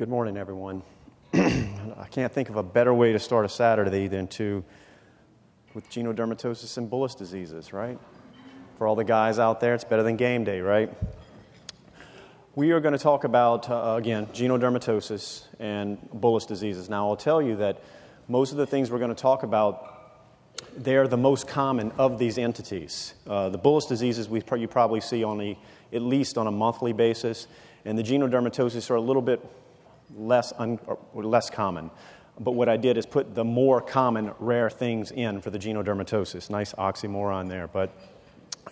Good morning, everyone. I can't think of a better way to start a Saturday than to with genodermatosis and bullous diseases, right? For all the guys out there, it's better than game day, right? We are going to talk about, uh, again, genodermatosis and bullous diseases. Now, I'll tell you that most of the things we're going to talk about, they are the most common of these entities. Uh, the bullous diseases we you probably see on a, at least on a monthly basis, and the genodermatosis are a little bit less, un, less common. But what I did is put the more common rare things in for the genodermatosis. Nice oxymoron there. But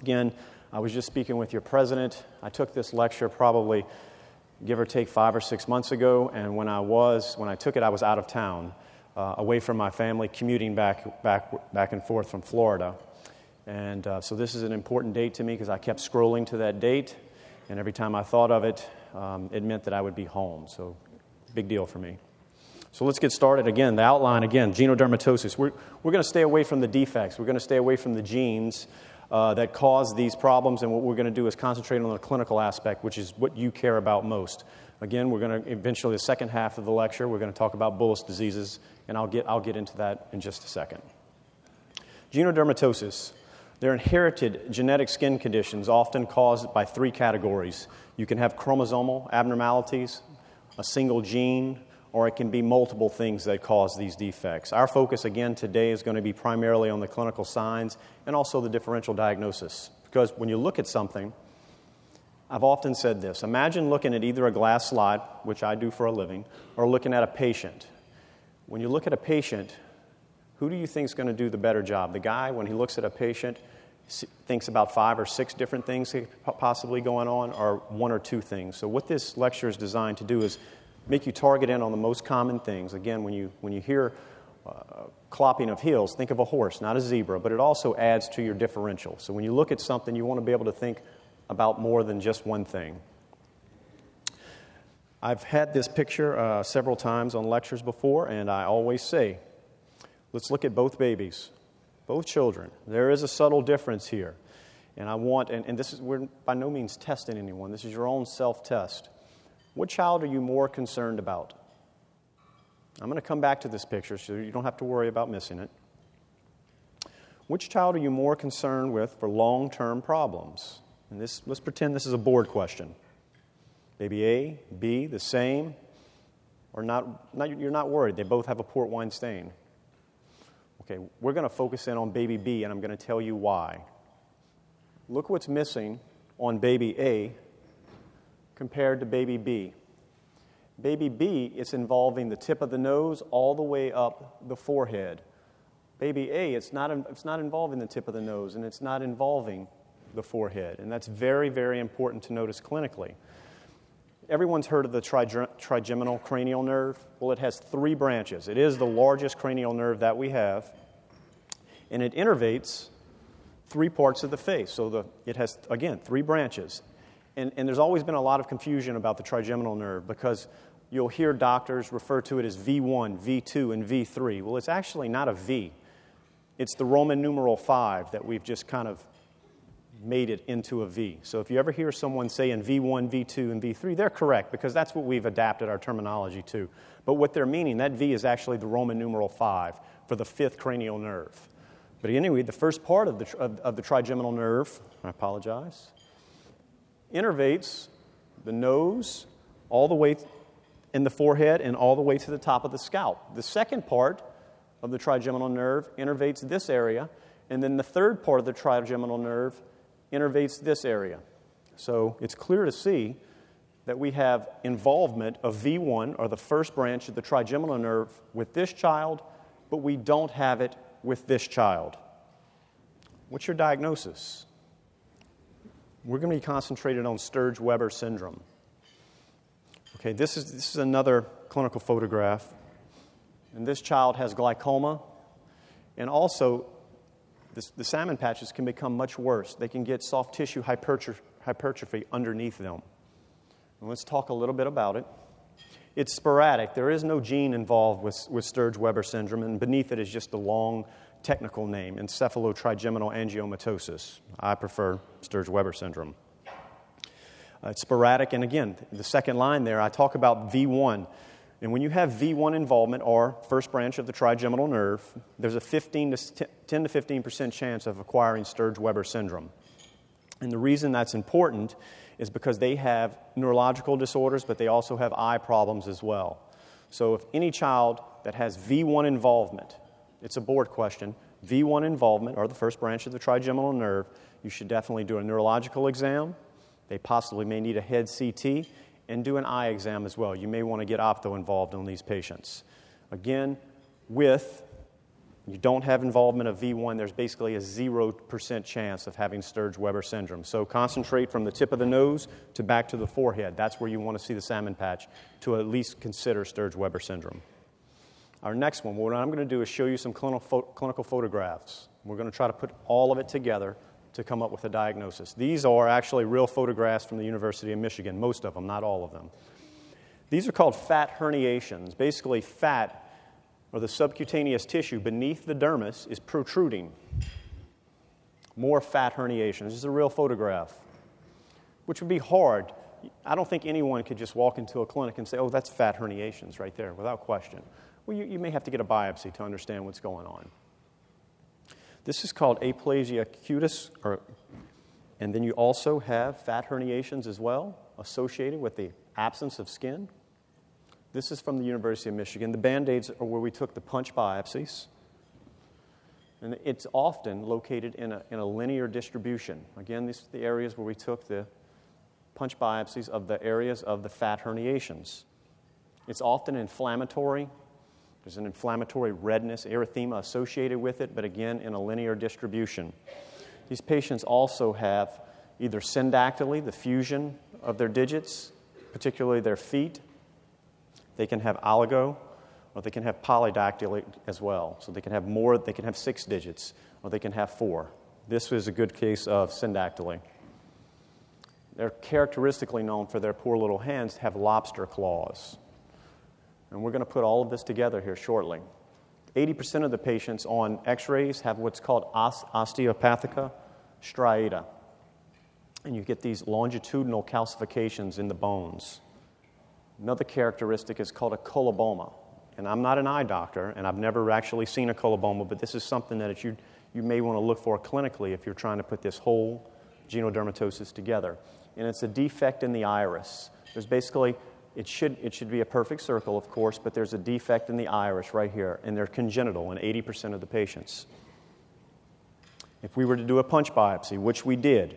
again, I was just speaking with your president. I took this lecture probably give or take five or six months ago, and when I was when I took it, I was out of town, uh, away from my family, commuting back back back and forth from Florida. And uh, so this is an important date to me because I kept scrolling to that date, and every time I thought of it, um, it meant that I would be home. So Big deal for me. So let's get started again. The outline again genodermatosis. We're, we're going to stay away from the defects, we're going to stay away from the genes. Uh, that cause these problems, and what we're going to do is concentrate on the clinical aspect, which is what you care about most. Again, we're going to eventually, the second half of the lecture, we're going to talk about bullous diseases, and I'll get, I'll get into that in just a second. Genodermatosis. They're inherited genetic skin conditions often caused by three categories. You can have chromosomal abnormalities, a single gene, or it can be multiple things that cause these defects. Our focus again today is going to be primarily on the clinical signs and also the differential diagnosis. Because when you look at something, I've often said this imagine looking at either a glass slide, which I do for a living, or looking at a patient. When you look at a patient, who do you think is going to do the better job? The guy, when he looks at a patient, thinks about five or six different things possibly going on, or one or two things. So, what this lecture is designed to do is make you target in on the most common things. Again, when you, when you hear uh, clopping of heels, think of a horse, not a zebra, but it also adds to your differential. So, when you look at something, you want to be able to think about more than just one thing. I've had this picture uh, several times on lectures before, and I always say, let's look at both babies both children. There is a subtle difference here. And I want, and, and this is, we're by no means testing anyone, this is your own self test. What child are you more concerned about? I'm going to come back to this picture so you don't have to worry about missing it. Which child are you more concerned with for long term problems? And this, let's pretend this is a board question. Baby A, B, the same, or not, not, you're not worried. They both have a port wine stain. Okay, we're going to focus in on baby B, and I'm going to tell you why. Look what's missing on baby A compared to baby B. Baby B, it's involving the tip of the nose all the way up the forehead. Baby A, it's not, it's not involving the tip of the nose, and it's not involving the forehead. And that's very, very important to notice clinically. Everyone's heard of the trigeminal cranial nerve. Well, it has three branches. It is the largest cranial nerve that we have, and it innervates three parts of the face. So the, it has, again, three branches. And, and there's always been a lot of confusion about the trigeminal nerve because you'll hear doctors refer to it as V1, V2, and V3. Well, it's actually not a V, it's the Roman numeral 5 that we've just kind of made it into a V. So if you ever hear someone say in V1, V2, and V3, they're correct because that's what we've adapted our terminology to. But what they're meaning, that V is actually the Roman numeral 5 for the fifth cranial nerve. But anyway, the first part of the, of, of the trigeminal nerve, I apologize, innervates the nose all the way in the forehead and all the way to the top of the scalp. The second part of the trigeminal nerve innervates this area, and then the third part of the trigeminal nerve innervates this area. So it's clear to see that we have involvement of V1, or the first branch of the trigeminal nerve, with this child, but we don't have it with this child. What's your diagnosis? We're going to be concentrated on Sturge Weber syndrome. Okay, this is, this is another clinical photograph. And this child has glaucoma and also the salmon patches can become much worse. They can get soft tissue hypertrophy, underneath them. And let's talk a little bit about it. It's sporadic. There is no gene involved with, with Sturge Weber syndrome, and beneath it is just a long technical name encephalotrigeminal angiomatosis. I prefer Sturge Weber syndrome. Uh, it's sporadic, and again, the second line there, I talk about V1. And when you have V1 involvement, or first branch of the trigeminal nerve, there's a 15 to 10 to 15 percent chance of acquiring Sturge Weber syndrome. And the reason that's important is because they have neurological disorders, but they also have eye problems as well. So if any child that has V1 involvement, it's a board question, V1 involvement, or the first branch of the trigeminal nerve, you should definitely do a neurological exam. They possibly may need a head CT and do an eye exam as well. You may want to get opto involved on these patients. Again, with you don't have involvement of V1, there's basically a 0% chance of having Sturge Weber syndrome. So concentrate from the tip of the nose to back to the forehead. That's where you want to see the salmon patch to at least consider Sturge Weber syndrome. Our next one, what I'm going to do is show you some clinical, clinical photographs. We're going to try to put all of it together to come up with a diagnosis. These are actually real photographs from the University of Michigan, most of them, not all of them. These are called fat herniations. Basically, fat or the subcutaneous tissue beneath the dermis is protruding. More fat herniations. This is a real photograph, which would be hard. I don't think anyone could just walk into a clinic and say, oh, that's fat herniations right there, without question. Well, you, you may have to get a biopsy to understand what's going on. This is called aplasia cutis, or, and then you also have fat herniations as well, associated with the absence of skin. This is from the University of Michigan. The band aids are where we took the punch biopsies. And it's often located in a, in a linear distribution. Again, these are the areas where we took the punch biopsies of the areas of the fat herniations. It's often inflammatory, there's an inflammatory redness, erythema associated with it, but again, in a linear distribution. These patients also have either syndactyly, the fusion of their digits, particularly their feet. They can have oligo, or they can have polydactyly as well. So they can have more, they can have six digits, or they can have four. This is a good case of syndactyly. They're characteristically known for their poor little hands to have lobster claws. And we're going to put all of this together here shortly. 80% of the patients on x rays have what's called osteopathia striata. And you get these longitudinal calcifications in the bones. Another characteristic is called a coloboma. And I'm not an eye doctor, and I've never actually seen a coloboma, but this is something that you, you may want to look for clinically if you're trying to put this whole genodermatosis together. And it's a defect in the iris. There's basically it should, it should be a perfect circle, of course, but there's a defect in the iris right here, and they're congenital in 80% of the patients. If we were to do a punch biopsy, which we did,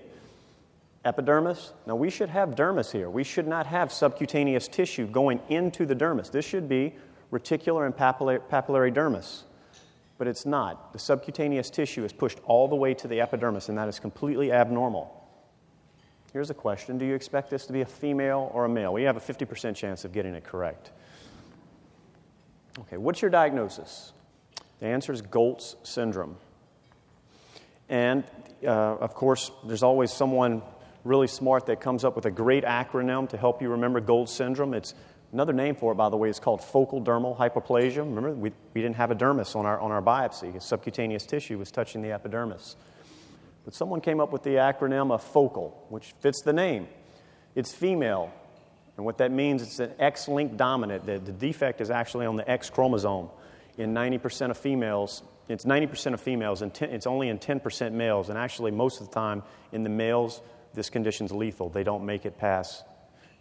epidermis, now we should have dermis here. We should not have subcutaneous tissue going into the dermis. This should be reticular and papillary, papillary dermis, but it's not. The subcutaneous tissue is pushed all the way to the epidermis, and that is completely abnormal. Here's a question Do you expect this to be a female or a male? We have a 50% chance of getting it correct. Okay, what's your diagnosis? The answer is Goltz syndrome. And uh, of course, there's always someone really smart that comes up with a great acronym to help you remember Goltz syndrome. It's another name for it, by the way, is called focal dermal hypoplasia. Remember, we, we didn't have a dermis on our, on our biopsy, subcutaneous tissue was touching the epidermis. But someone came up with the acronym of focal, which fits the name. It's female. And what that means, it's an X linked dominant. The, the defect is actually on the X chromosome. In 90% of females, it's 90% of females, and 10, it's only in 10% males. And actually, most of the time, in the males, this condition is lethal. They don't make it past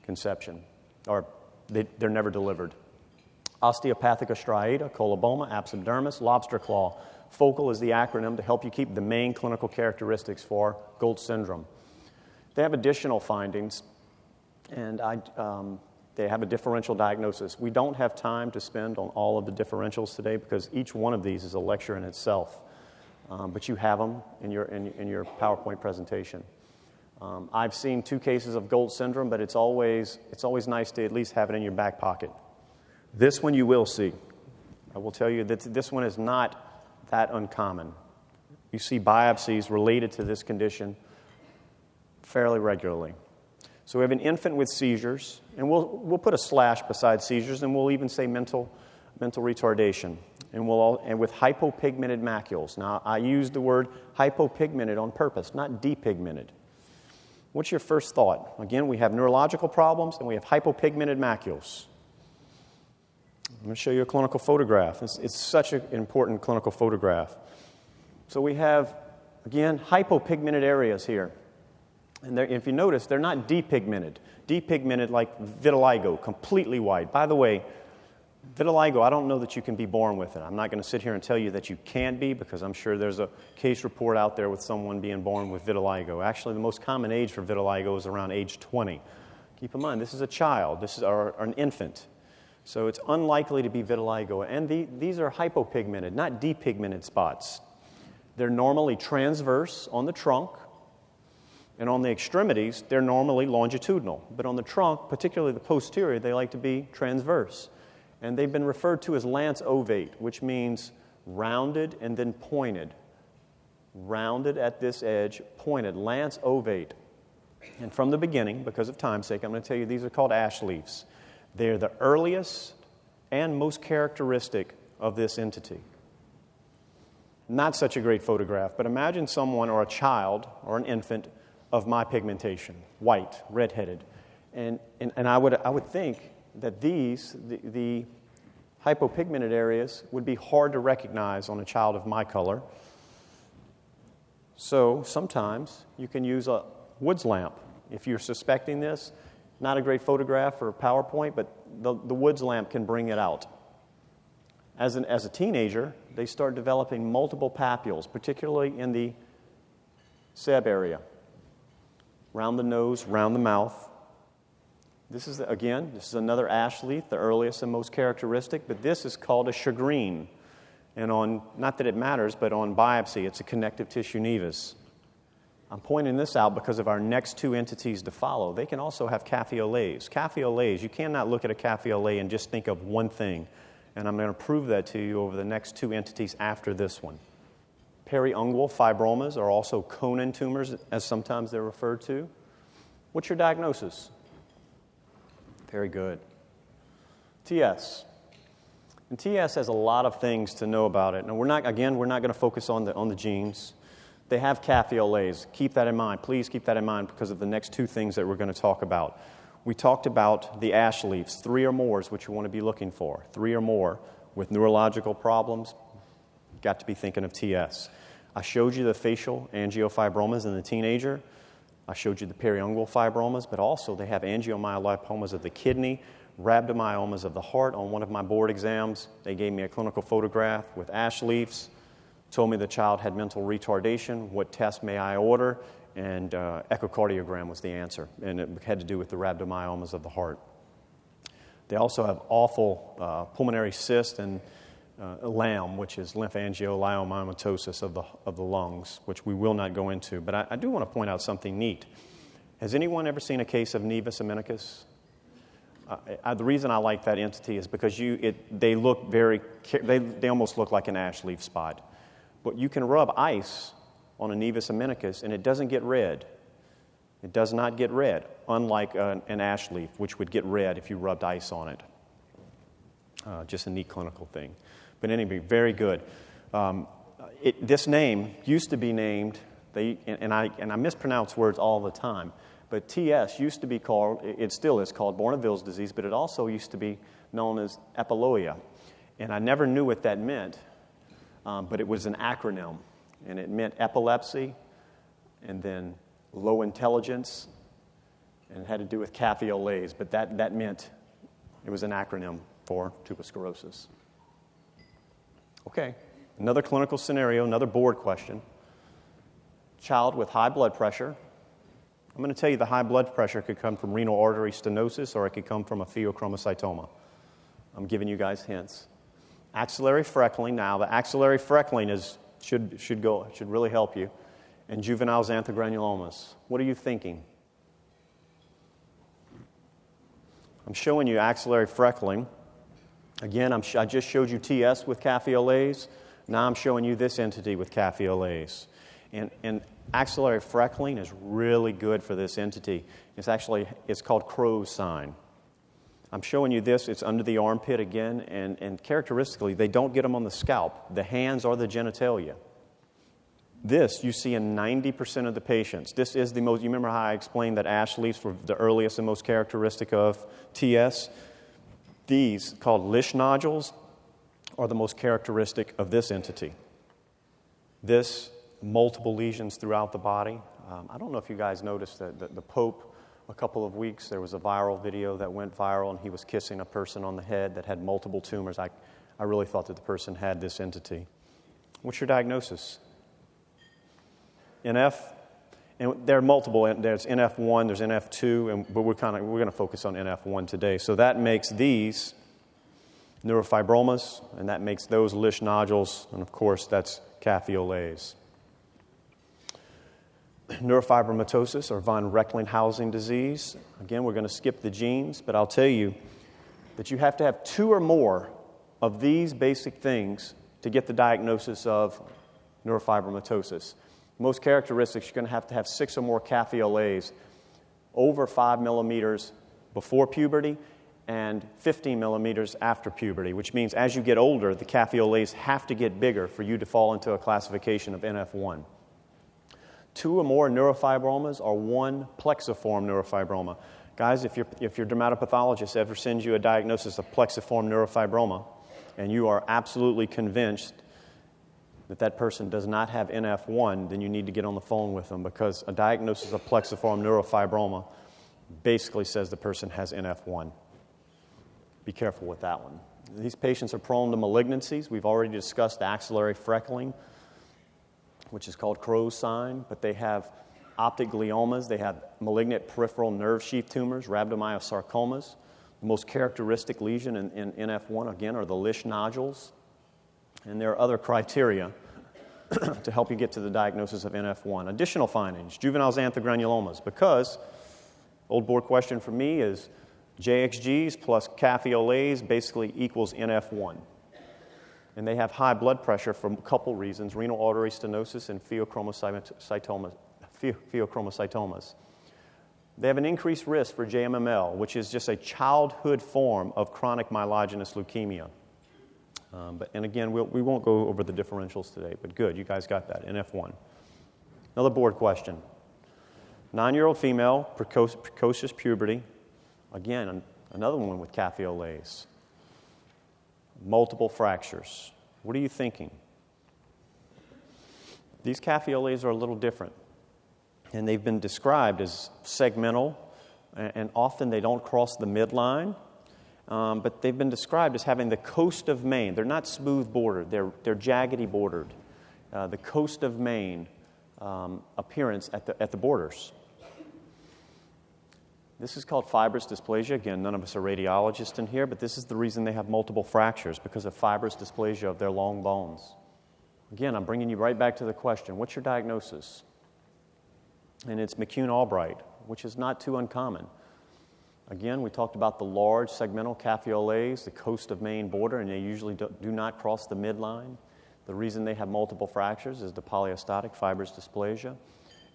conception, or they, they're never delivered. Osteopathia striata, coloboma, absdermis, lobster claw. FOCAL is the acronym to help you keep the main clinical characteristics for Goltz syndrome. They have additional findings, and I, um, they have a differential diagnosis. We don't have time to spend on all of the differentials today because each one of these is a lecture in itself, um, but you have them in your, in, in your PowerPoint presentation. Um, I've seen two cases of Goltz syndrome, but it's always, it's always nice to at least have it in your back pocket. This one you will see. I will tell you that this one is not that uncommon. You see biopsies related to this condition fairly regularly. So we have an infant with seizures, and we'll, we'll put a slash beside seizures, and we'll even say mental, mental retardation. And, we'll all, and with hypopigmented macules. Now, I use the word hypopigmented on purpose, not depigmented. What's your first thought? Again, we have neurological problems and we have hypopigmented macules. I'm going to show you a clinical photograph. It's, it's such an important clinical photograph. So we have, again, hypopigmented areas here. And if you notice, they're not depigmented. Depigmented like vitiligo, completely white. By the way, vitiligo, I don't know that you can be born with it. I'm not going to sit here and tell you that you can be because I'm sure there's a case report out there with someone being born with vitiligo. Actually, the most common age for vitiligo is around age 20. Keep in mind, this is a child, this is or an infant. So it's unlikely to be vitiligo. And the, these are hypopigmented, not depigmented spots. They're normally transverse on the trunk, and on the extremities, they're normally longitudinal. But on the trunk, particularly the posterior, they like to be transverse. And they've been referred to as lance ovate, which means rounded and then pointed. Rounded at this edge, pointed, lance ovate. And from the beginning, because of time's sake, I'm going to tell you these are called ash leaves. They're the earliest and most characteristic of this entity. Not such a great photograph, but imagine someone or a child or an infant of my pigmentation, white, redheaded. And, and, and I, would, I would think that these, the, the hypopigmented areas, would be hard to recognize on a child of my color. So sometimes you can use a Wood's lamp. If you're suspecting this, not a great photograph or PowerPoint, but the, the Wood's lamp can bring it out. As, an, as a teenager, they start developing multiple papules, particularly in the seb area, round the nose, round the mouth. This is, again, this is another ash leaf, the earliest and most characteristic, but this is called a shagreen. And on, not that it matters, but on biopsy, it's a connective tissue nevus. I'm pointing this out because of our next two entities to follow. They can also have café au laits. Caveolés, you cannot look at a café au lait and just think of one thing. And I'm going to prove that to you over the next two entities after this one. Periungual fibromas are also Koenen tumors, as sometimes they're referred to. What's your diagnosis? Very good. TS. And TS has a lot of things to know about it. And we're not, again, we're not going to focus on the, on the genes. They have café au laits. Keep that in mind. Please keep that in mind because of the next two things that we're going to talk about. We talked about the ash leaves, three or more is what you want to be looking for. Three or more with neurological problems, got to be thinking of TS. I showed you the facial angiofibromas in the teenager. I showed you the periungual fibromas, but also they have angiomyolipomas of the kidney, rhabdomyomas of the heart. On one of my board exams, they gave me a clinical photograph with ash leaves, told me the child had mental retardation. What test may I order? And uh, echocardiogram was the answer, and it had to do with the rhabdomyomas of the heart. They also have awful uh, pulmonary cyst and uh, LAM, which is lymphangioliomyomatosis of the, of the lungs, which we will not go into. But I, I do want to point out something neat. Has anyone ever seen a case of nevus anemicus? Uh, I, the reason I like that entity is because you, it, they look very, they, they almost look like an ash leaf spot. But you can rub ice on a nevus anemicus and it doesn't get red. It does not get red, unlike an, an ash leaf, which would get red if you rubbed ice on it. Uh, just a neat clinical thing. But anyway, very good. Um, it, this name used to be named, they, and, I, and I mispronounce words all the time, but TS used to be called, it still is called Bourneville's disease, but it also used to be known as epiloia. And I never knew what that meant, um, but it was an acronym. And it meant epilepsy, and then low intelligence, and it had to do with café au laits, but that, that meant it was an acronym for tuberous sclerosis. Okay, another clinical scenario, another board question. Child with high blood pressure. I'm going to tell you the high blood pressure could come from renal artery stenosis or it could come from a pheochromocytoma. I'm giving you guys hints. Axillary freckling. Now, the axillary freckling is, should, should, go, should really help you. And juvenile xanthogranulomas. What are you thinking? I'm showing you axillary freckling. Again, I'm, i just showed you TS with café au laits. Now I'm showing you this entity with café au laits. And, and axillary freckling is really good for this entity. It's actually it's called Crowe's sign. I'm showing you this. It's under the armpit again, and, and characteristically, they don't get them on the scalp, the hands or the genitalia. This you see in 90% of the patients. This is the most, you remember how I explained that ash leaves were the earliest and most characteristic of TS? These, called Lisch nodules, are the most characteristic of this entity. This, multiple lesions throughout the body. Um, I don't know if you guys noticed that the, the Pope, a couple of weeks, there was a viral video that went viral, and he was kissing a person on the head that had multiple tumors. I, I really thought that the person had this entity. What's your diagnosis? NF, and there are multiple. There's NF1, there's NF2, and, but we're kind of we're going to focus on NF1 today. So that makes these neurofibromas, and that makes those Lisch nodules, and of course that's café au laits. Neurofibromatosis or von Recklinghausen disease. Again, we're going to skip the genes, but I'll tell you that you have to have two or more of these basic things to get the diagnosis of neurofibromatosis. Most characteristics, you're going to have to have six or more café au laits over five millimeters before puberty and 15 millimeters after puberty, which means as you get older, the café au laits have to get bigger for you to fall into a classification of NF1. Two or more neurofibromas or one plexiform neurofibroma. Guys, if, you if your dermatopathologist ever sends you a diagnosis of plexiform neurofibroma, and you are absolutely convinced that that person does not have NF1, then you need to get on the phone with them because a diagnosis of plexiform neurofibroma basically says the person has NF1. Be careful with that one. These patients are prone to malignancies. We've already discussed axillary freckling, which is called Crowe's sign, but they have optic gliomas, they have malignant peripheral nerve sheath tumors, rhabdomyosarcomas. The most characteristic lesion in, in NF1, again, are the Lisch nodules. And there are other criteria to help you get to the diagnosis of NF1. Additional findings juvenile xanthogranulomas, because, old board question for me is JXGs plus café au laits basically equals NF1. And they have high blood pressure for a couple reasons renal artery stenosis and pheochromocytomas. They have an increased risk for JMML, which is just a childhood form of chronic myelogenous leukemia. Um, but, and again, we'll, we will not go over the differentials today, but good, you guys got that, NF1. Another board question. Nine year old female, precocious puberty. Again, another one with café au laits. Multiple fractures. What are you thinking? These café au laits are a little different and they've been described as segmental, and often they don't cross the midline. Um, but they've been described as having the coast of Maine. They're not smooth bordered, they're, they're jaggedy bordered. Uh, the coast of Maine um, appearance at the, at the borders. This is called fibrous dysplasia. Again, none of us are radiologists in here, but this is the reason they have multiple fractures because of fibrous dysplasia of their long bones. Again, I'm bringing you right back to the question what's your diagnosis? and it's McCune Albright, which is not too uncommon. Again, we talked about the large segmental café au laits, the coast of Maine border, and they usually do, do not cross the midline. The reason they have multiple fractures is the polyostotic fibrous dysplasia.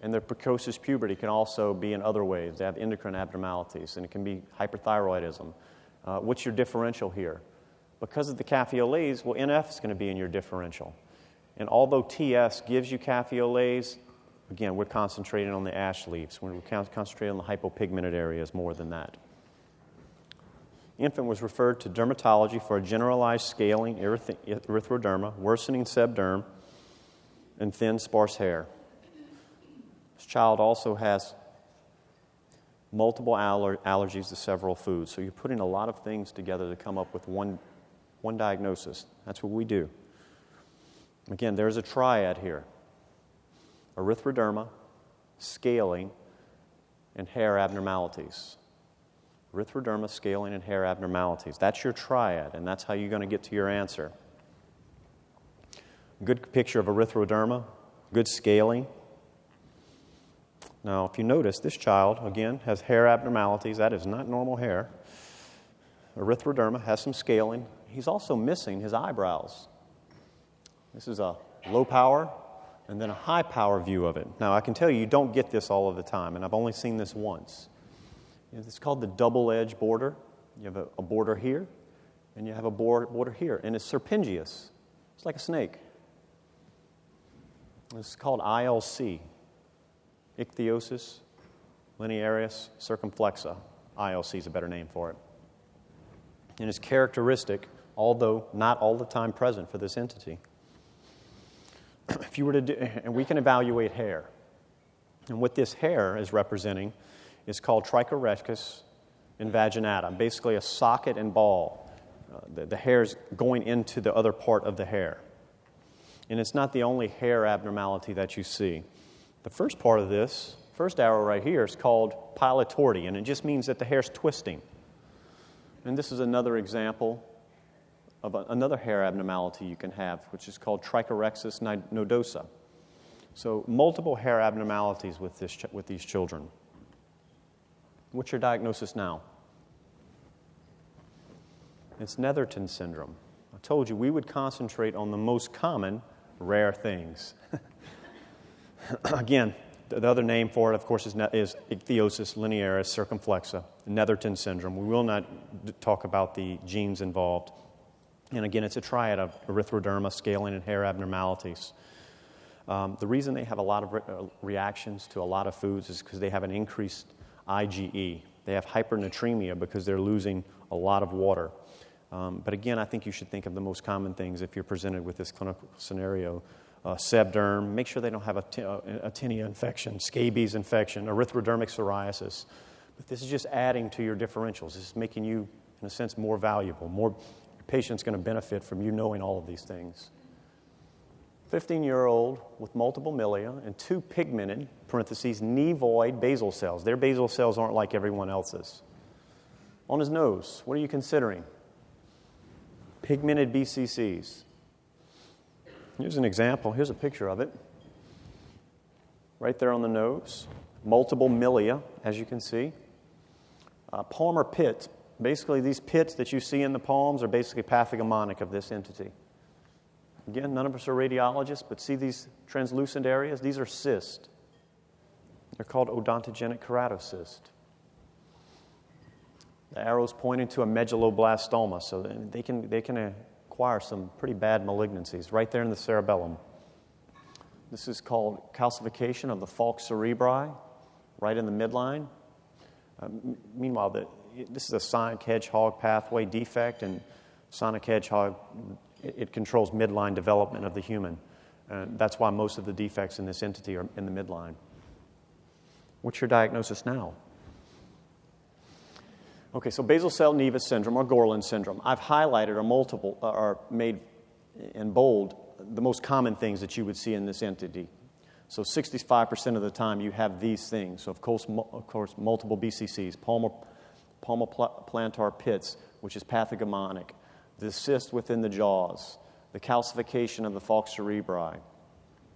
And their precocious puberty can also be in other ways. They have endocrine abnormalities, and it can be hyperthyroidism. Uh, what's your differential here? Because of the café au laits, well, NF is going to be in your differential. And although TS gives you café au laits, Again, we're concentrating on the ash leaves. We're concentrating on the hypopigmented areas more than that. infant was referred to dermatology for a generalized scaling erythroderma, worsening sebderm, and thin, sparse hair. Child also has multiple aller- allergies to several foods. So you're putting a lot of things together to come up with one, one diagnosis. That's what we do. Again, there's a triad here erythroderma, scaling, and hair abnormalities. Erythroderma, scaling, and hair abnormalities. That's your triad, and that's how you're going to get to your answer. Good picture of erythroderma, good scaling. Now, if you notice, this child, again, has hair abnormalities. That is not normal hair. Erythroderma has some scaling. He's also missing his eyebrows. This is a low power and then a high power view of it. Now, I can tell you, you don't get this all of the time, and I've only seen this once. It's called the double edge border. You have a, border here, and you have a border, here, and it's serpingeous. It's like a snake. This is called ILC, ichthyosis linearis circumflexa. ILC is a better name for it. And it's characteristic, although not all the time present for this entity. if you were to do, and we can evaluate hair. And what this hair is representing is called trichorrhexis invaginata, basically a socket and ball. Uh, the, the hair is going into the other part of the hair. And it's not the only hair abnormality that you see. The first part of this, first arrow right here, is called pili torti, and it just means that the hair's twisting. And this is another example of a, another hair abnormality you can have, which is called trichorrhexis nodosa. So, multiple hair abnormalities with, this, with these children. What's your diagnosis now? It's Netherton syndrome. I told you we would concentrate on the most common rare things. Again, the other name for it, of course, is, is ichthyosis linearis circumflexa, Netherton syndrome. We will not talk about the genes involved. And again, it's a triad of erythroderma, scaling, and hair abnormalities. Um, the reason they have a lot of re- uh, reactions to a lot of foods is because they have an increased IgE. They have hypernatremia because they're losing a lot of water. Um, but again, I think you should think of the most common things if you're presented with this clinical scenario. Uh, sebderm, make sure they don't have a, t- uh, a tinea infection, scabies infection, erythrodermic psoriasis. But this is just adding to your differentials. This is making you, in a sense, more valuable, more your patient's going to benefit from you knowing all of these things. 15 year old with multiple milia and two pigmented, parentheses, nevoid basal cells. Their basal cells aren't like everyone else's. On his nose, what are you considering? Pigmented BCCs. Here's an example. Here's a picture of it. Right there on the nose. Multiple milia, as you can see. Uh, Palmar pits, Basically, these pits that you see in the palms are basically pathognomonic of this entity. Again, none of us are radiologists, but see these translucent areas? These are cysts. They're called odontogenic keratocyst. The arrow's pointing to a medulloblastoma, so they can, they can acquire some pretty bad malignancies right there in the cerebellum. This is called calcification of the falx cerebri, right in the midline. Uh, m- meanwhile, the, this is a sonic hedgehog pathway defect, and sonic hedgehog it, it controls midline development of the human. And that's why most of the defects in this entity are in the midline. What's your diagnosis now? Okay, so basal cell nevus syndrome or Gorlin syndrome. I've highlighted or multiple uh, or made in bold the most common things that you would see in this entity. So 65% of the time you have these things. So of course, of course multiple BCCs, palmar palmar plantar pits, which is pathognomonic, the cyst within the jaws, the calcification of the falx cerebri,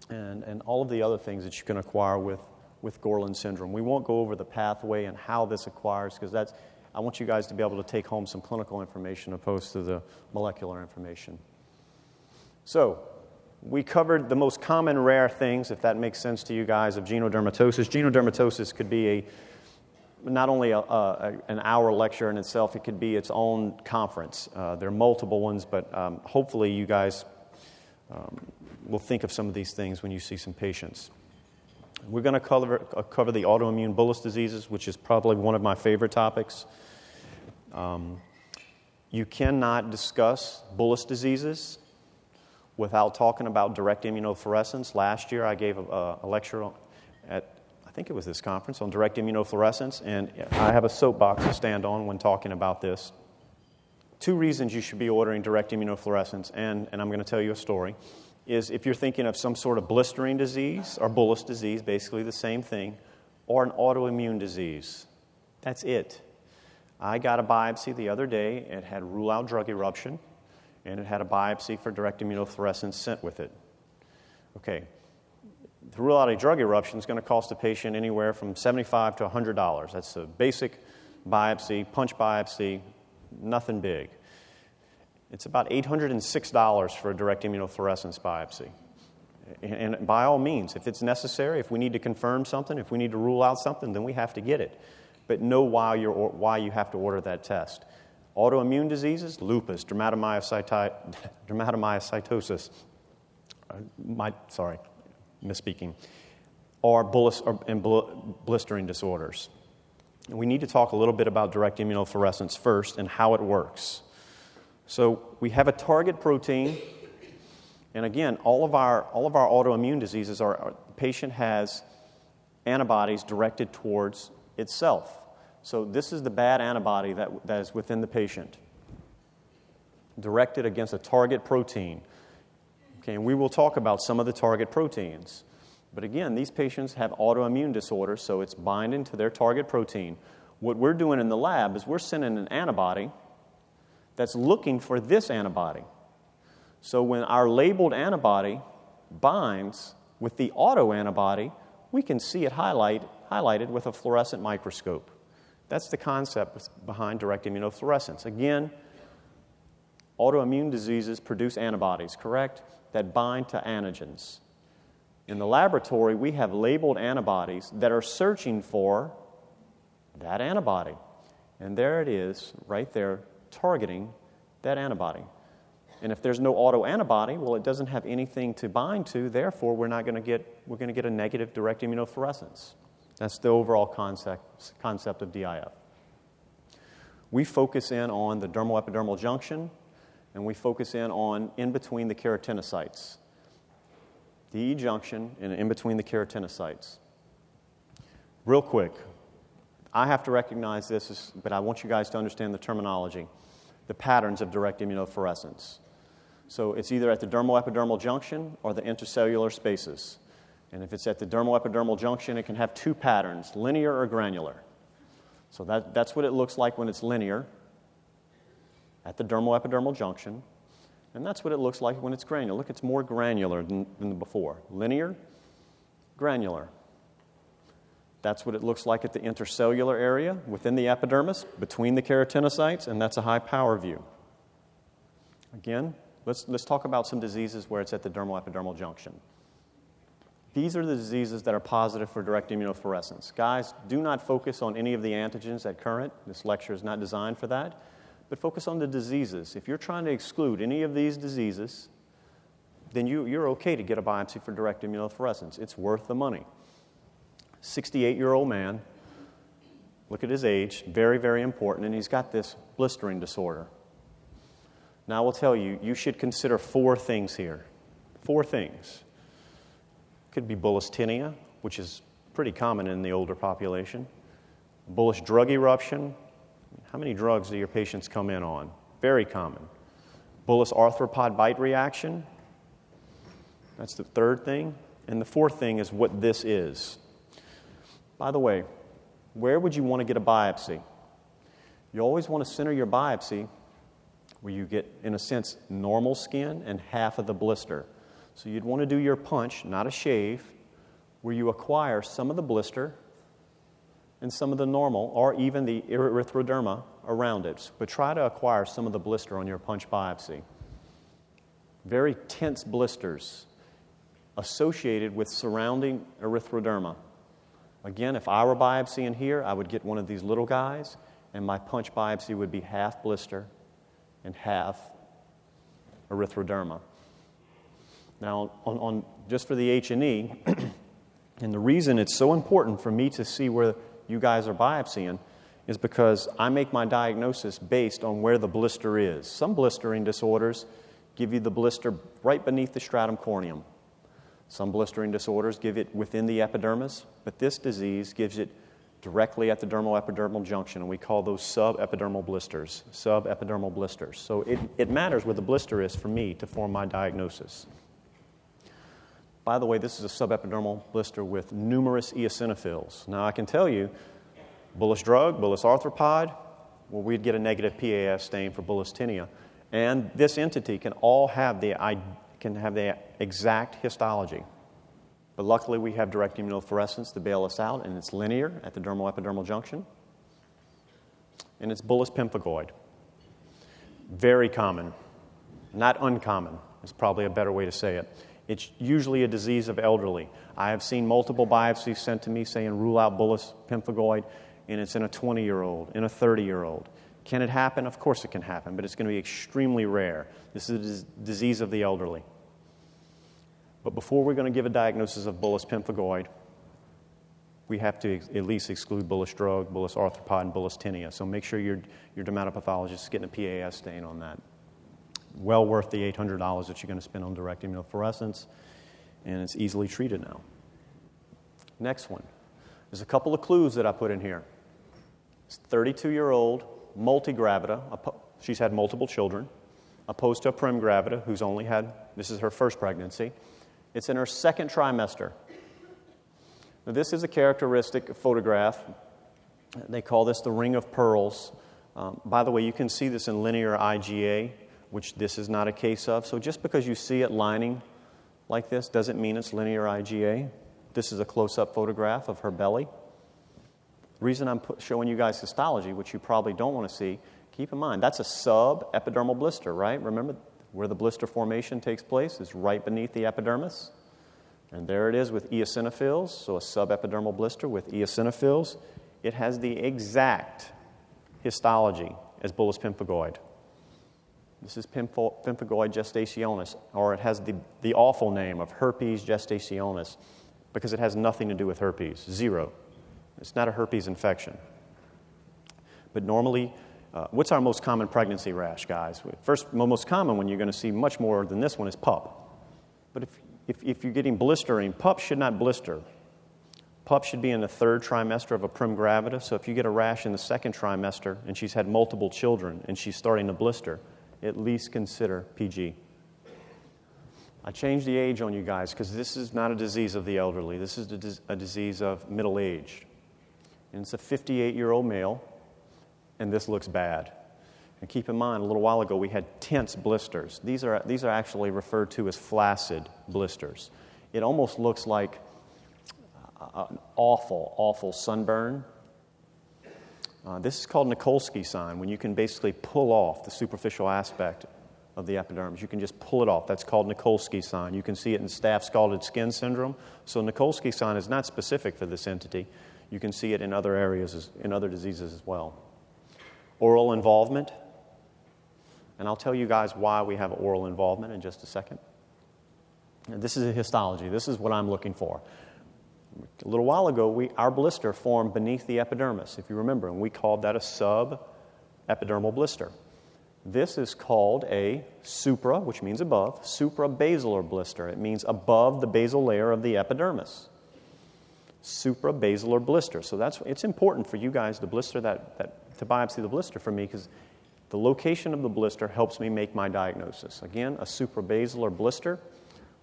and, and all of the other things that you can acquire with, with Gorlin syndrome. We won't go over the pathway and how this acquires because that's, I want you guys to be able to take home some clinical information opposed to the molecular information. So, we covered the most common rare things, if that makes sense to you guys, of genodermatosis. Genodermatosis could be a not only a, a, an hour lecture in itself, it could be its own conference. Uh, there are multiple ones, but um, hopefully you guys um, will think of some of these things when you see some patients. We're going to cover, uh, cover the autoimmune bullous diseases, which is probably one of my favorite topics. Um, you cannot discuss bullous diseases without talking about direct immunofluorescence. Last year, I gave a, a lecture at I think it was this conference on direct immunofluorescence, and I have a soapbox to stand on when talking about this. Two reasons you should be ordering direct immunofluorescence, and, and I'm going to tell you a story, is if you're thinking of some sort of blistering disease or bullous disease, basically the same thing, or an autoimmune disease. That's it. I got a biopsy the other day. It had rule out drug eruption, and it had a biopsy for direct immunofluorescence sent with it. Okay, to rule out a drug eruption is going to cost a patient anywhere from 75 to $100. That's a basic biopsy, punch biopsy, nothing big. It's about $806 for a direct immunofluorescence biopsy. And by all means, if it's necessary, if we need to confirm something, if we need to rule out something, then we have to get it. But know why, you're, why you have to order that test. Autoimmune diseases, lupus, dermatomyositis, dermatomyositis, uh, my, sorry, misspeaking, are bullous and blistering disorders. And we need to talk a little bit about direct immunofluorescence first and how it works. So we have a target protein, and again, all of our, all of our autoimmune diseases are, our patient has antibodies directed towards itself. So this is the bad antibody that, that is within the patient, directed against a target protein. Okay, and we will talk about some of the target proteins. But again, these patients have autoimmune disorders, so it's binding to their target protein. What we're doing in the lab is we're sending an antibody that's looking for this antibody. So when our labeled antibody binds with the autoantibody, we can see it highlight, highlighted with a fluorescent microscope. That's the concept behind direct immunofluorescence. Again, autoimmune diseases produce antibodies, correct? That bind to antigens. In the laboratory, we have labeled antibodies that are searching for that antibody. And there it is, right there, targeting that antibody. And if there's no autoantibody, well, it doesn't have anything to bind to, therefore, we're not going to get, we're going to get a negative direct immunofluorescence. That's the overall concept, concept of DIF. We focus in on the dermal epidermal junction, and we focus in on in between the keratinocytes. The E junction and in between the keratinocytes. Real quick, I have to recognize this, but I want you guys to understand the terminology, the patterns of direct immunofluorescence. So it's either at the dermal epidermal junction or the intercellular spaces. And if it's at the dermal epidermal junction, it can have two patterns linear or granular. So that, that's what it looks like when it's linear at the dermal epidermal junction. And that's what it looks like when it's granular. Look, it's more granular than, than before. Linear, granular. That's what it looks like at the intercellular area within the epidermis, between the keratinocytes, and that's a high power view. Again, let's, let's talk about some diseases where it's at the dermal epidermal junction. These are the diseases that are positive for direct immunofluorescence. Guys, do not focus on any of the antigens at current. This lecture is not designed for that. But focus on the diseases. If you're trying to exclude any of these diseases, then you, you're okay to get a biopsy for direct immunofluorescence. It's worth the money. 68 year old man, look at his age, very, very important, and he's got this blistering disorder. Now, I will tell you, you should consider four things here. Four things. Could be bullous which is pretty common in the older population. Bullous drug eruption. How many drugs do your patients come in on? Very common. Bullous arthropod bite reaction. That's the third thing. And the fourth thing is what this is. By the way, where would you want to get a biopsy? You always want to center your biopsy where you get, in a sense, normal skin and half of the blister. So you'd want to do your punch, not a shave, where you acquire some of the blister and some of the normal or even the erythroderma around it. But try to acquire some of the blister on your punch biopsy. Very tense blisters associated with surrounding erythroderma. Again, if I were biopsying here, I would get one of these little guys, and my punch biopsy would be half blister and half erythroderma. Now, on, on just for the H and E, and the reason it's so important for me to see where you guys are biopsying is because I make my diagnosis based on where the blister is. Some blistering disorders give you the blister right beneath the stratum corneum. Some blistering disorders give it within the epidermis, but this disease gives it directly at the dermal epidermal junction, and we call those subepidermal blisters. Subepidermal blisters. So it, it matters where the blister is for me to form my diagnosis. By the way, this is a subepidermal blister with numerous eosinophils. Now, I can tell you, bullous drug, bullous arthropod, well, we'd get a negative PAS stain for bullous tinea. And this entity can all have the, can have the exact histology. But luckily, we have direct immunofluorescence to bail us out, and it's linear at the dermal epidermal junction. And it's bullous pemphigoid. Very common, not uncommon, is probably a better way to say it. It's usually a disease of elderly. I have seen multiple biopsies sent to me saying rule out bullous pemphigoid, and it's in a 20 year old, in a 30 year old. Can it happen? Of course it can happen, but it's going to be extremely rare. This is a disease of the elderly. But before we're going to give a diagnosis of bullous pemphigoid, we have to ex- at least exclude bullous stroke, bullous arthropod, and bullous tinea. So make sure your, your dermatopathologist is getting a PAS stain on that. Well worth the $800 that you're going to spend on direct immunofluorescence, and it's easily treated now. Next one. There's a couple of clues that I put in here. It's 32 year old, multigravida, she's had multiple children, opposed to a prim gravida who's only had, this is her first pregnancy. It's in her second trimester. Now, this is a characteristic photograph. They call this the ring of pearls. Um, by the way, you can see this in linear IGA, which this is not a case of. So just because you see it lining like this doesn't mean it's linear IGA. This is a close up photograph of her belly. The reason I'm showing you guys histology, which you probably don't want to see, keep in mind that's a sub epidermal blister, right? Remember where the blister formation takes place is right beneath the epidermis. And there it is with eosinophils, so a subepidermal blister with eosinophils. It has the exact histology as bullous pemphigoid. This is pemphigoid gestationis, or it has the, the awful name of herpes gestationis because it has nothing to do with herpes. Zero. It's not a herpes infection. But normally, uh, what's our most common pregnancy rash, guys? First, most common one you're going to see much more than this one is pup. But if, if, if you're getting blistering, pup should not blister. Pup should be in the third trimester of a prim gravida. So if you get a rash in the second trimester and she's had multiple children and she's starting to blister, at least consider PG. I changed the age on you guys because this is not a disease of the elderly. This is a disease of middle age. And it's a 58 year old male, and this looks bad. And keep in mind, a little while ago we had tense blisters. These are, these are actually referred to as flaccid blisters. It almost looks like an awful, awful sunburn. Uh, this is called Nikolsky sign, when you can basically pull off the superficial aspect of the epidermis. You can just pull it off. That's called Nikolsky sign. You can see it in staph scalded skin syndrome. So Nikolsky sign is not specific for this entity. You can see it in other areas, in other diseases as well. Oral involvement. And I'll tell you guys why we have oral involvement in just a second. this is a histology. This is what I'm looking for. A little while ago, we, our blister formed beneath the epidermis, if you remember, and we called that a subepidermal blister. This is called a supra, which means above, suprabasilar blister. It means above the basal layer of the epidermis. Suprabasilar blister. So that's it's important for you guys to blister that, that to biopsy the blister for me because the location of the blister helps me make my diagnosis. Again, a suprabasilar blister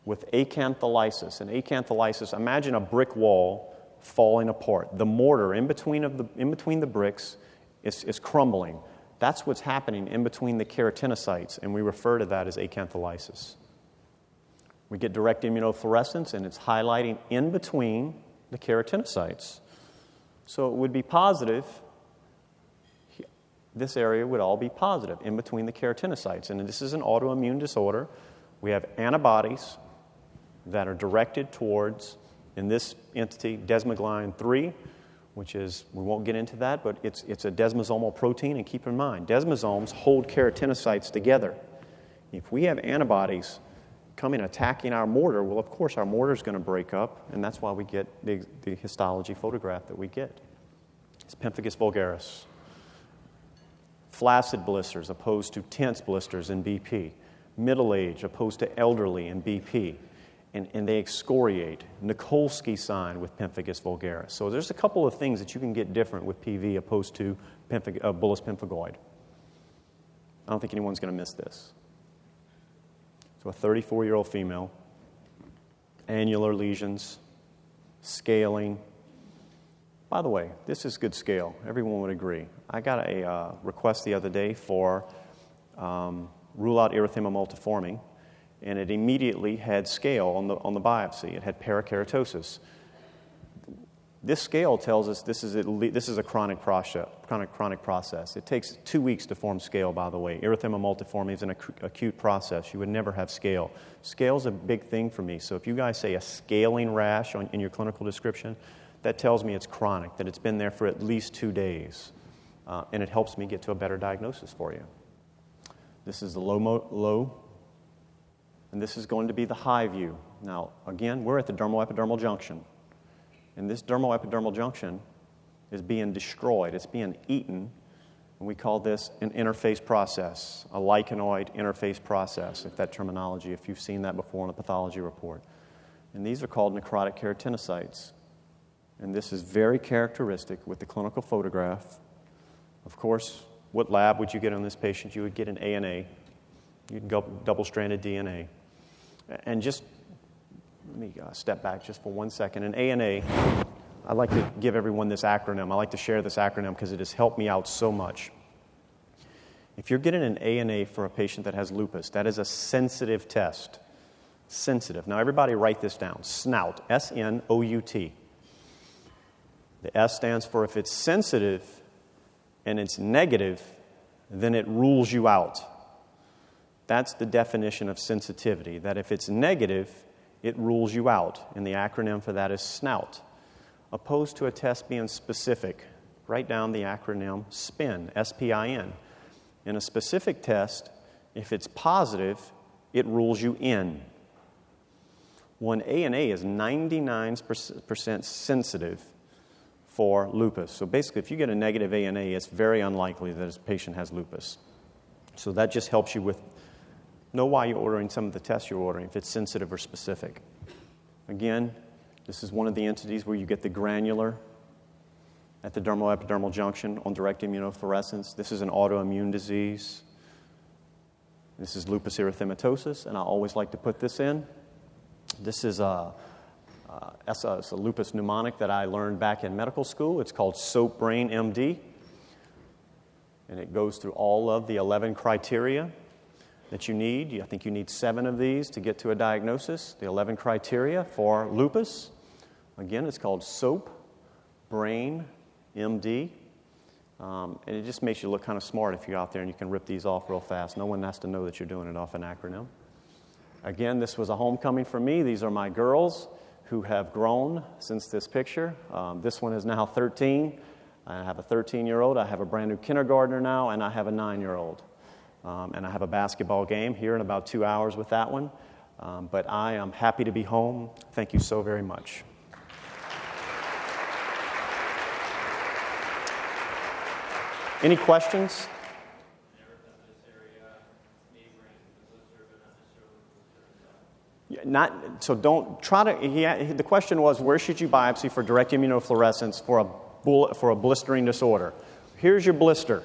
with acantholysis. And acantholysis, imagine a brick wall falling apart. The mortar in between, of the, in between the bricks is, is crumbling. That's what's happening in between the keratinocytes, and we refer to that as acantholysis. We get direct immunofluorescence, and it's highlighting in between the keratinocytes. So it would be positive. This area would all be positive in between the keratinocytes. And this is an autoimmune disorder. We have antibodies that are directed towards, in this entity, desmoglein 3, which is, we won't get into that, but it's, it's a desmosomal protein. And keep in mind, desmosomes hold keratinocytes together. If we have antibodies coming attacking our mortar, well, of course, our mortar is going to break up, and that's why we get the, the histology photograph that we get. It's pemphigus vulgaris. Flaccid blisters opposed to tense blisters in BP. Middle age opposed to elderly in BP and, and they excoriate. Nikolsky sign with pemphigus vulgaris. So there's a couple of things that you can get different with PV opposed to uh, bullous pemphigoid. I don't think anyone's going to miss this. So a 34 year old female, annular lesions, scaling. By the way, this is good scale. Everyone would agree. I got a uh, request the other day for um, rule out erythema multiforme and it immediately had scale on the, on the biopsy. It had parakeratosis. This scale tells us this is a, this is a chronic process, chronic, chronic process. It takes two weeks to form scale, by the way. Erythema multiforme is an acute process. You would never have scale. Scale is a big thing for me. So if you guys say a scaling rash on, in your clinical description, that tells me it's chronic, that it's been there for at least two days. Uh, and it helps me get to a better diagnosis for you. This is the low, mo- low And this is going to be the high view. Now, again, we're at the dermal epidermal junction. And this dermal epidermal junction is being destroyed, it's being eaten. And we call this an interface process, a lichenoid interface process, if that terminology, if you've seen that before in a pathology report. And these are called necrotic keratinocytes. And this is very characteristic with the clinical photograph. Of course, what lab would you get on this patient? You would get an ANA. You'd go double stranded DNA. And just let me uh, step back just for one second. An ANA, I like to give everyone this acronym. I like to share this acronym because it has helped me out so much. If you're getting an ANA for a patient that has lupus, that is a sensitive test. Sensitive. Now, everybody write this down. SNOUT, S N O U T. The S stands for if it's sensitive and it's negative, then it rules you out. That's the definition of sensitivity, that if it's negative, it rules you out. And the acronym for that is SNOUT. Opposed to a test being specific, write down the acronym SPIN, S P I N. In a specific test, if it's positive, it rules you in. One ANA is 99% sensitive for lupus. So basically, if you get a negative ANA, it's very unlikely that a patient has lupus. So that just helps you with know why you're ordering some of the tests you're ordering, if it's sensitive or specific. Again, this is one of the entities where you get the granular at the dermal epidermal junction on direct immunofluorescence. This is an autoimmune disease. This is lupus erythematosus, and I always like to put this in. This is a, a, a lupus mnemonic that I learned back in medical school. It's called SOAP Brain MD, and it goes through all of the 11 criteria that you need. I think you need seven of these to get to a diagnosis. The 11 criteria for lupus. Again, it's called SOAP, Brain, MD. Um, and it just makes you look kind of smart if you're out there and you can rip these off real fast. No one has to know that you're doing it off an acronym. Again, this was a homecoming for me. These are my girls who have grown since this picture. Um, this one is now 13. I have a 13 year old, I have a brand new kindergartner now, and I have a nine year old. Um, and I have a basketball game here in about two hours with that one. Um, but I am happy to be home. Thank you so very much. Any questions? Not so. Don't try to. He, the question was, where should you biopsy for direct immunofluorescence for a for a blistering disorder? Here's your blister.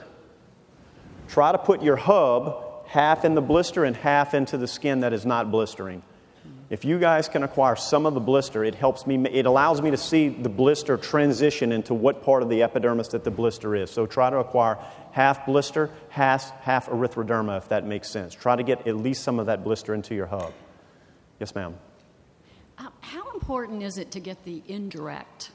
Try to put your hub half in the blister and half into the skin that is not blistering. If you guys can acquire some of the blister, it helps me, it allows me to see the blister transition into what part of the epidermis that the blister is. So try to acquire half blister, half, half erythroderma, if that makes sense. Try to get at least some of that blister into your hub. Yes, ma'am. Uh, how important is it to get the indirect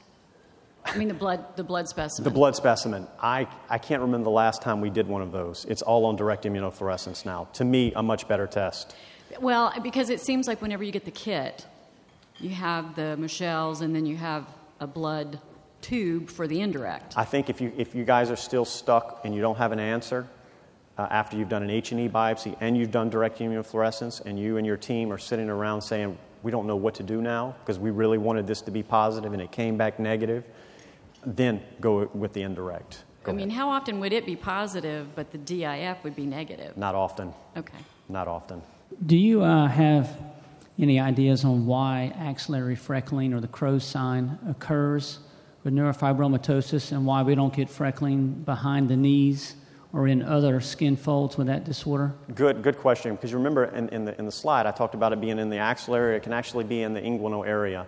I mean, the blood, the blood specimen. The blood specimen. I, I can't remember the last time we did one of those. It's all on direct immunofluorescence now. To me, a much better test. Well, because it seems like whenever you get the kit, you have the Michel's and then you have a blood tube for the indirect. I think if you, if you guys are still stuck and you don't have an answer, uh, after you've done an H&E biopsy and you've done direct immunofluorescence and you and your team are sitting around saying, we don't know what to do now because we really wanted this to be positive and it came back negative, then go with the indirect. Go I mean, ahead. how often would it be positive, but the DIF would be negative? Not often. Okay. Not often. Do you uh, have any ideas on why axillary freckling or the Crowe's sign occurs with neurofibromatosis and why we don't get freckling behind the knees or in other skin folds with that disorder? Good, good question. Because you remember in, in, the, in the slide, I talked about it being in the axillary. It can actually be in the inguinal area.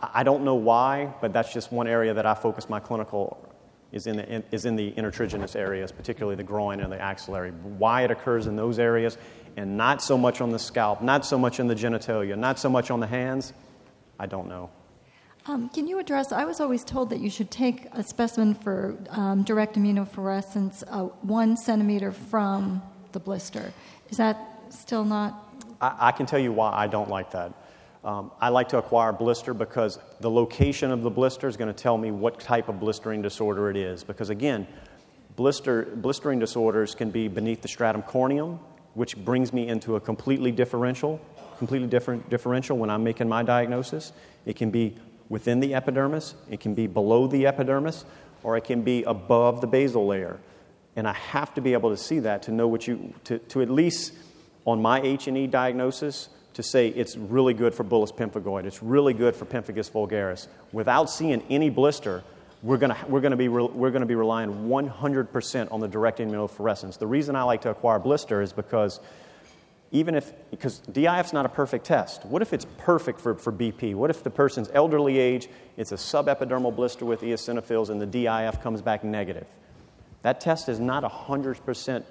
I don't know why, but that's just one area that I focus my clinical is in the, is in the intertriginous areas, particularly the groin and the axillary. Why it occurs in those areas and not so much on the scalp, not so much in the genitalia, not so much on the hands, I don't know. Um, can you address? I was always told that you should take a specimen for um, direct immunofluorescence uh, one centimeter from the blister. Is that still not? I, I can tell you why I don't like that. Um, I like to acquire blister because the location of the blister is going to tell me what type of blistering disorder it is. Because again, blister, blistering disorders can be beneath the stratum corneum, which brings me into a completely differential, completely different differential when I'm making my diagnosis. It can be within the epidermis, it can be below the epidermis, or it can be above the basal layer. And I have to be able to see that to know what you, to, to at least on my H&E diagnosis, to say it's really good for bullous pemphigoid, it's really good for pemphigus vulgaris. Without seeing any blister, we're going we're gonna be, re, we're gonna be relying 100% on the direct immunofluorescence. The reason I like to acquire blister is because even if, because DIF is not a perfect test. What if it's perfect for, for BP? What if the person's elderly age, it's a subepidermal blister with eosinophils, and the DIF comes back negative? That test is not 100%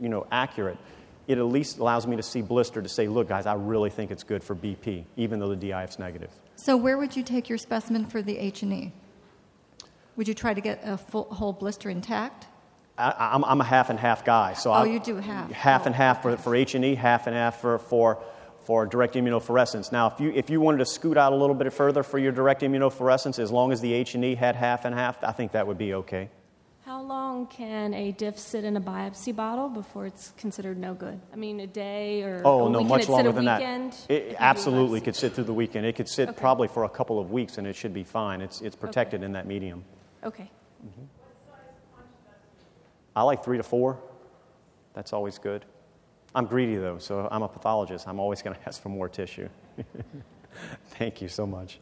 you know, accurate. It at least allows me to see blister to say, look, guys, I really think it's good for BP, even though the DIF is negative. So where would you take your specimen for the H&E? Would you try to get a full, whole blister intact? I, am I'm a half and half guy. So oh, I, you do half. Half oh, and half for, for H&E, half and half for, for, for direct immunofluorescence. Now, if you, if you wanted to scoot out a little bit further for your direct immunofluorescence, as long as the H&E had half and half, I think that would be okay. How long can a diff sit in a biopsy bottle before it's considered no good? I mean, a day or oh a no, much longer than weekend? that. It absolutely could sit through the weekend. It could sit okay. probably for a couple of weeks, and it should be fine. It's it's protected okay. in that medium. Okay. Mm-hmm. I like three to four. That's always good. I'm greedy though, so I'm a pathologist. I'm always going to ask for more tissue. Thank you so much.